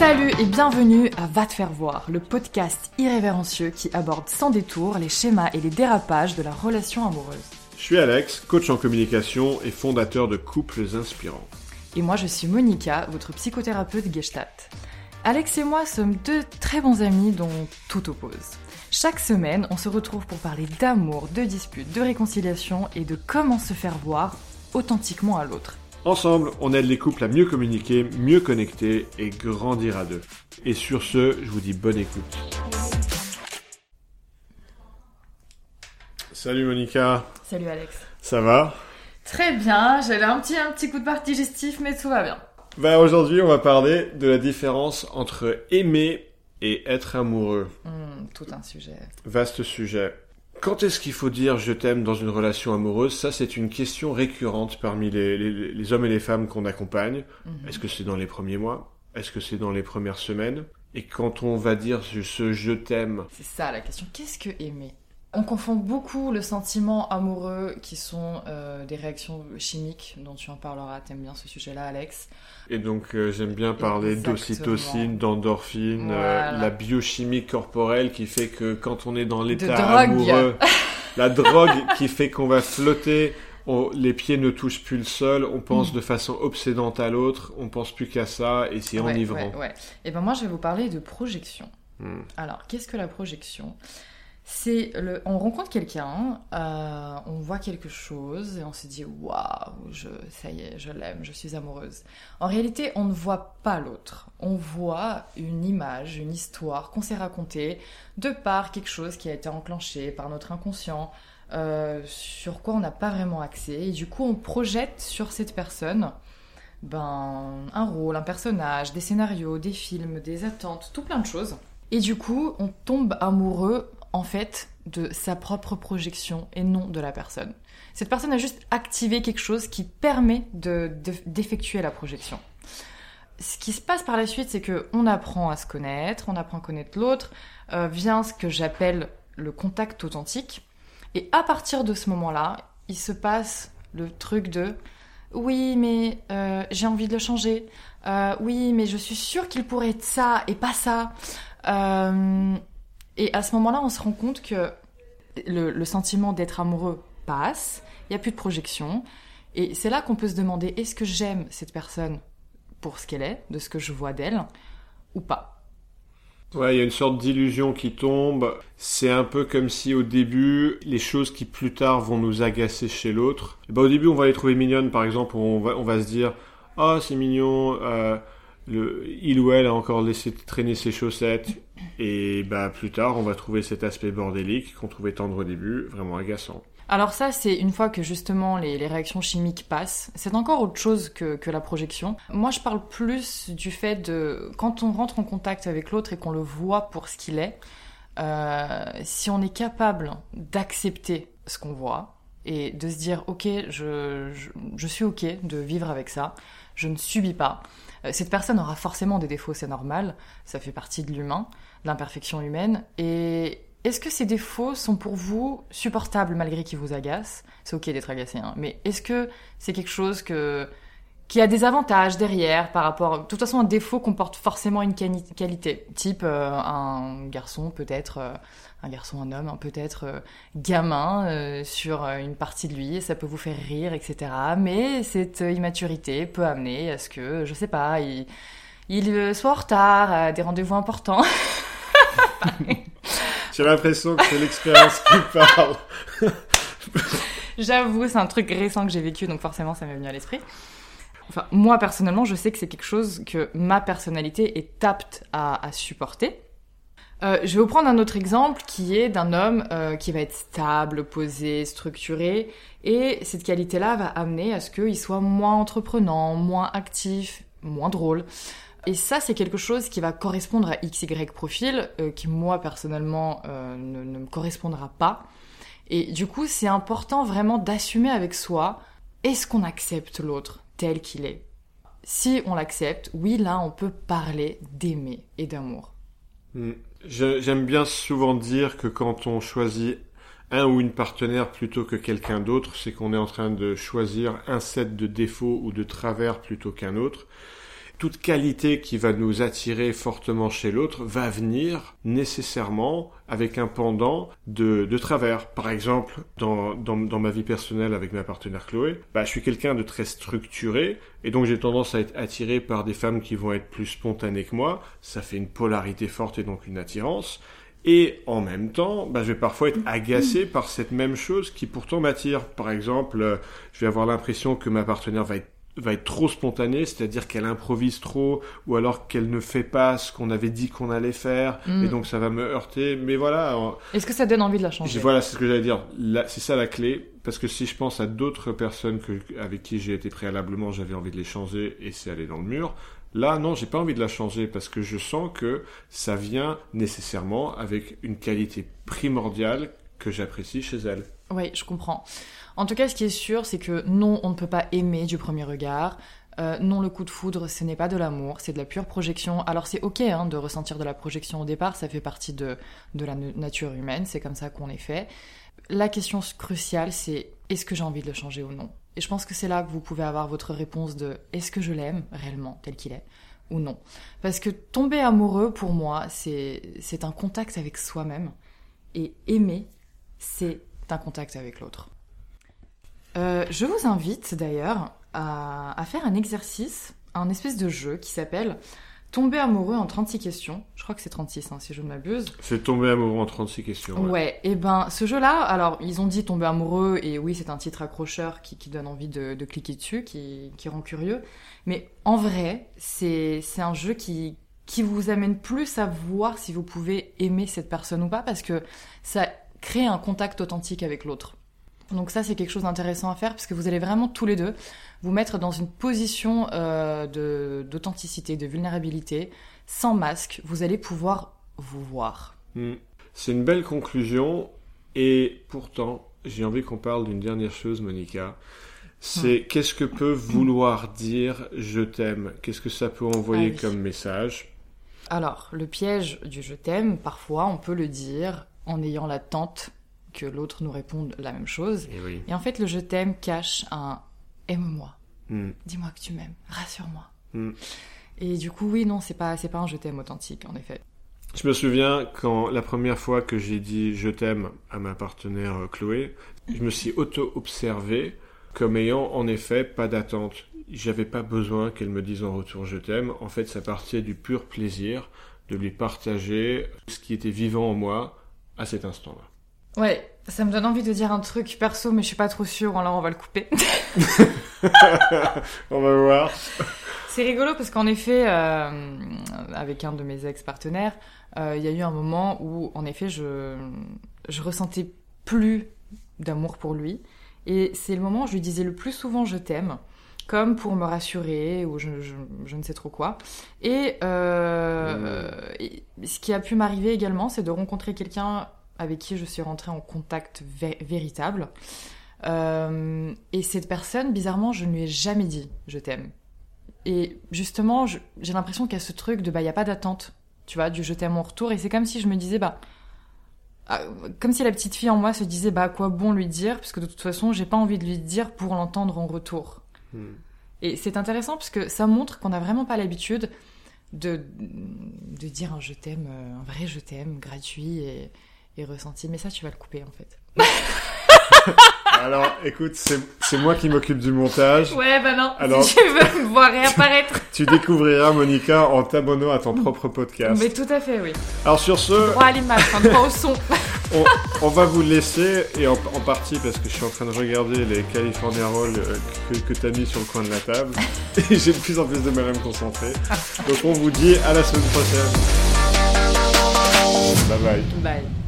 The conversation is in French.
Salut et bienvenue à Va te faire voir, le podcast irrévérencieux qui aborde sans détour les schémas et les dérapages de la relation amoureuse. Je suis Alex, coach en communication et fondateur de Couples Inspirants. Et moi je suis Monica, votre psychothérapeute Gestalt. Alex et moi sommes deux très bons amis dont tout oppose. Chaque semaine, on se retrouve pour parler d'amour, de disputes, de réconciliation et de comment se faire voir authentiquement à l'autre. Ensemble, on aide les couples à mieux communiquer, mieux connecter et grandir à deux. Et sur ce, je vous dis bonne écoute. Salut Monica, Salut Alex. ça va? Très bien, j'avais un petit, un petit coup de barre digestif mais tout va bien. Bah aujourd'hui, on va parler de la différence entre aimer et être amoureux. Hmm, tout un sujet. Vaste sujet. Quand est-ce qu'il faut dire je t'aime dans une relation amoureuse? Ça, c'est une question récurrente parmi les, les- les hommes et les femmes qu'on accompagne. Mhm. Est-ce que c'est dans les premiers mois? Est-ce que c'est dans les premières semaines? Et quand on va dire ce je t'aime, C'est ça la question. Qu'est-ce que aimer? On confond beaucoup le sentiment amoureux qui sont euh, des réactions chimiques dont tu en parleras. T'aimes bien ce sujet-là, Alex. et donc euh, j'aime bien parler d'ocytocine, d'endorphine, euh, Voilà. la biochimie corporelle qui fait que quand on est dans l'état amoureux, la drogue qui fait qu'on va flotter, on- les pieds ne touchent plus le sol, on pense Mm. de façon obsédante à l'autre, on pense plus qu'à ça et c'est Ouais, enivrant. ouais, ouais. Et ben moi, je vais vous parler de projection. Hmm. Alors, qu'est-ce que la projection? On rencontre quelqu'un, euh, on voit quelque chose et on se dit waouh, je, ça y est, je l'aime, je suis amoureuse. En réalité, on ne voit pas l'autre. On voit une image, une histoire qu'on s'est racontée de par quelque chose qui a été enclenché par notre inconscient, euh, sur quoi on n'a pas vraiment accès. Et du coup, on projette sur cette personne ben, un rôle, un personnage, des scénarios, des films, des attentes, tout plein de choses. Et du coup, on tombe amoureux, en fait, de sa propre projection et non de la personne. Cette personne a juste activé quelque chose qui permet de- de- d'effectuer la projection. Ce qui se passe par la suite, c'est que on apprend à se connaître, on apprend à connaître l'autre, euh, vient ce que j'appelle le contact authentique. Et à partir de ce moment-là, il se passe le truc de oui, mais euh, j'ai envie de le changer. Euh, oui, mais je suis sûre qu'il pourrait être ça et pas ça. Euh, et à ce moment-là, on se rend compte que le, sentiment d'être amoureux passe, il n'y a plus de projection. Et c'est là qu'on peut se demander est-ce que j'aime cette personne pour ce qu'elle est, de ce que je vois d'elle, ou pas? Ouais, il y a une sorte d'illusion qui tombe. C'est un peu comme si au début, les choses qui plus tard vont nous agacer chez l'autre, eh ben, au début on va les trouver mignonnes, par exemple, on va, on va se dire « Ah, c'est mignon, euh, il ou elle a encore laissé traîner ses chaussettes. » Et bah plus tard, on va trouver cet aspect bordélique qu'on trouvait tendre au début, vraiment agaçant. Alors ça, c'est une fois que justement les, réactions chimiques passent. C'est encore autre chose que, que la projection. Moi, je parle plus du fait de quand on rentre en contact avec l'autre et qu'on le voit pour ce qu'il est, euh, si on est capable d'accepter ce qu'on voit et de se dire ok, je, je suis ok de vivre avec ça, je ne subis pas. Euh, Cette personne aura forcément des défauts, c'est normal, ça fait partie de l'humain, de l'imperfection humaine. Et est-ce que ces défauts sont pour vous supportables malgré qu'ils vous agacent? C'est ok d'être agacé, hein, mais est-ce que c'est quelque chose que qui a des avantages derrière par rapport. De toute façon, un défaut comporte forcément une quali- qualité. Type euh, un garçon, peut-être euh, un garçon, un homme, hein, peut-être euh, gamin euh, sur euh, une partie de lui, et ça peut vous faire rire, etc. Mais cette immaturité peut amener à ce que, je sais pas, il, il soit en retard à des rendez-vous importants. J'ai l'impression que c'est l'expérience qui parle. J'avoue, c'est un truc récent que j'ai vécu, donc forcément ça m'est venu à l'esprit. Enfin, moi personnellement, je sais que c'est quelque chose que ma personnalité est apte à, à supporter. Euh, je vais vous prendre un autre exemple qui est d'un homme euh, qui va être stable, posé, structuré, et cette qualité-là va amener à ce qu'il soit moins entreprenant, moins actif, moins drôle. Et ça, c'est quelque chose qui va correspondre à XY profil, euh, qui moi personnellement euh, ne, ne me correspondra pas. Et du coup, c'est important vraiment d'assumer avec soi, est-ce qu'on accepte l'autre tel qu'il est? Si on l'accepte, oui, là, on peut parler d'aimer et d'amour. Hmm. J'aime bien souvent dire que quand on choisit un ou une partenaire plutôt que quelqu'un d'autre, c'est qu'on est en train de choisir un set de défauts ou de travers plutôt qu'un autre. Toute qualité qui va nous attirer fortement chez l'autre va venir nécessairement avec un pendant de, de travers. Par exemple, dans, dans, dans, ma vie personnelle avec ma partenaire Chloé, bah, je suis quelqu'un de très structuré et donc j'ai tendance à être attiré par des femmes qui vont être plus spontanées que moi. Ça fait une polarité forte et donc une attirance. Et en même temps, bah, je vais parfois être agacé par cette même chose qui pourtant m'attire. Par exemple, euh, je vais avoir l'impression que ma partenaire va être va être trop spontanée, c'est-à-dire qu'elle improvise trop, ou alors qu'elle ne fait pas ce qu'on avait dit qu'on allait faire, et mm. donc ça va me heurter. Mais voilà. Est-ce que ça donne envie de la changer? Voilà, c'est ce que j'allais dire. C'est ça la clé, parce que si je pense à d'autres personnes que, avec qui j'ai été préalablement, j'avais envie de les changer, et c'est aller dans le mur. Là, non, j'ai pas envie de la changer parce que je sens que ça vient nécessairement avec une qualité primordiale que j'apprécie chez elle. Oui, je comprends. En tout cas, ce qui est sûr, c'est que non, on ne peut pas aimer du premier regard. Euh, non, le coup de foudre, ce n'est pas de l'amour, c'est de la pure projection. Alors c'est ok hein, de ressentir de la projection au départ, ça fait partie de, de la nature humaine, c'est comme ça qu'on est fait. La question cruciale, c'est est-ce que j'ai envie de le changer ou non? Et je pense que c'est là que vous pouvez avoir votre réponse de est-ce que je l'aime réellement tel qu'il est ou non? Parce que tomber amoureux, pour moi, c'est un contact avec soi-même. Et aimer, c'est un contact avec l'autre. Euh, je vous invite d'ailleurs à, faire un exercice, un espèce de jeu qui s'appelle Tomber amoureux en 36 questions. Je crois que c'est 36 hein, si je ne m'abuse. C'est tomber amoureux en 36 questions. Ouais. et ben ce jeu-là, alors ils ont dit tomber amoureux et oui c'est un titre accrocheur qui, donne envie de, cliquer dessus, qui, rend curieux. Mais en vrai, c'est un jeu qui, qui vous amène plus à voir si vous pouvez aimer cette personne ou pas parce que ça crée un contact authentique avec l'autre. Donc ça, c'est quelque chose d'intéressant à faire parce que vous allez vraiment tous les deux vous mettre dans une position euh, d'authenticité, de, vulnérabilité, sans masque. Vous allez pouvoir vous voir. Hmm. C'est une belle conclusion et pourtant, j'ai envie qu'on parle d'une dernière chose, Monica. C'est qu'est-ce que peut vouloir dire je t'aime Qu'est-ce que ça peut envoyer ah comme message? Alors, le piège du je t'aime, parfois, on peut le dire en ayant l'attente que l'autre nous réponde la même chose. Eh Et, en fait, le je t'aime cache un aime-moi. Hmm. Dis-moi que tu m'aimes. Rassure-moi. Hmm. Et du coup, oui, non, c'est pas, c'est pas un je t'aime authentique, en effet. Je me souviens quand la première fois que j'ai dit je t'aime à ma partenaire euh, Chloé, je me suis auto-observé comme ayant en effet pas d'attente. J'avais pas besoin qu'elle me dise en retour je t'aime. En fait, ça partait du pur plaisir de lui partager ce qui était vivant en moi à cet instant-là. Ouais, ça me donne envie de dire un truc perso, mais je suis pas trop sûre, alors on va le couper. on va voir. C'est rigolo parce qu'en effet, euh, avec un de mes ex-partenaires, euh, il y a eu un moment où, en effet, je, je ressentais plus d'amour pour lui. Et c'est le moment où je lui disais le plus souvent je t'aime, comme pour me rassurer ou je, je, ne sais trop quoi. Et, euh, et ce qui a pu m'arriver également, c'est de rencontrer quelqu'un avec qui je suis rentrée en contact véritable. Euh, et cette personne, bizarrement, je ne lui ai jamais dit je t'aime. Et justement, j'ai l'impression qu'il y a ce truc de bah, il n'y a pas d'attente, tu vois, du je t'aime en retour. Et c'est comme si je me disais, bah, ah, comme si la petite fille en moi se disait, bah, quoi bon lui dire, parce que de toute façon, j'ai pas envie de lui dire pour l'entendre en retour. Hmm. Et c'est intéressant parce que ça montre qu'on n'a vraiment pas l'habitude de, de dire un je t'aime, euh, un vrai je t'aime, gratuit et, et ressenti. Mais ça, tu vas le couper en fait. Alors, écoute, c'est moi qui m'occupe du montage. Ouais, bah non. Alors, si tu veux me voir réapparaître. tu découvriras Monica en t'abonnant à ton propre podcast. Mais tout à fait, oui. Alors sur ce... Droit à l'image, enfin, droit au son. on, va vous laisser, et en, partie parce que je suis en train de regarder les California Rolls euh, que, que tu as mis sur le coin de la table. Et j'ai de plus en plus de mal à me concentrer. Donc on vous dit à la semaine prochaine. Bye bye. Bye.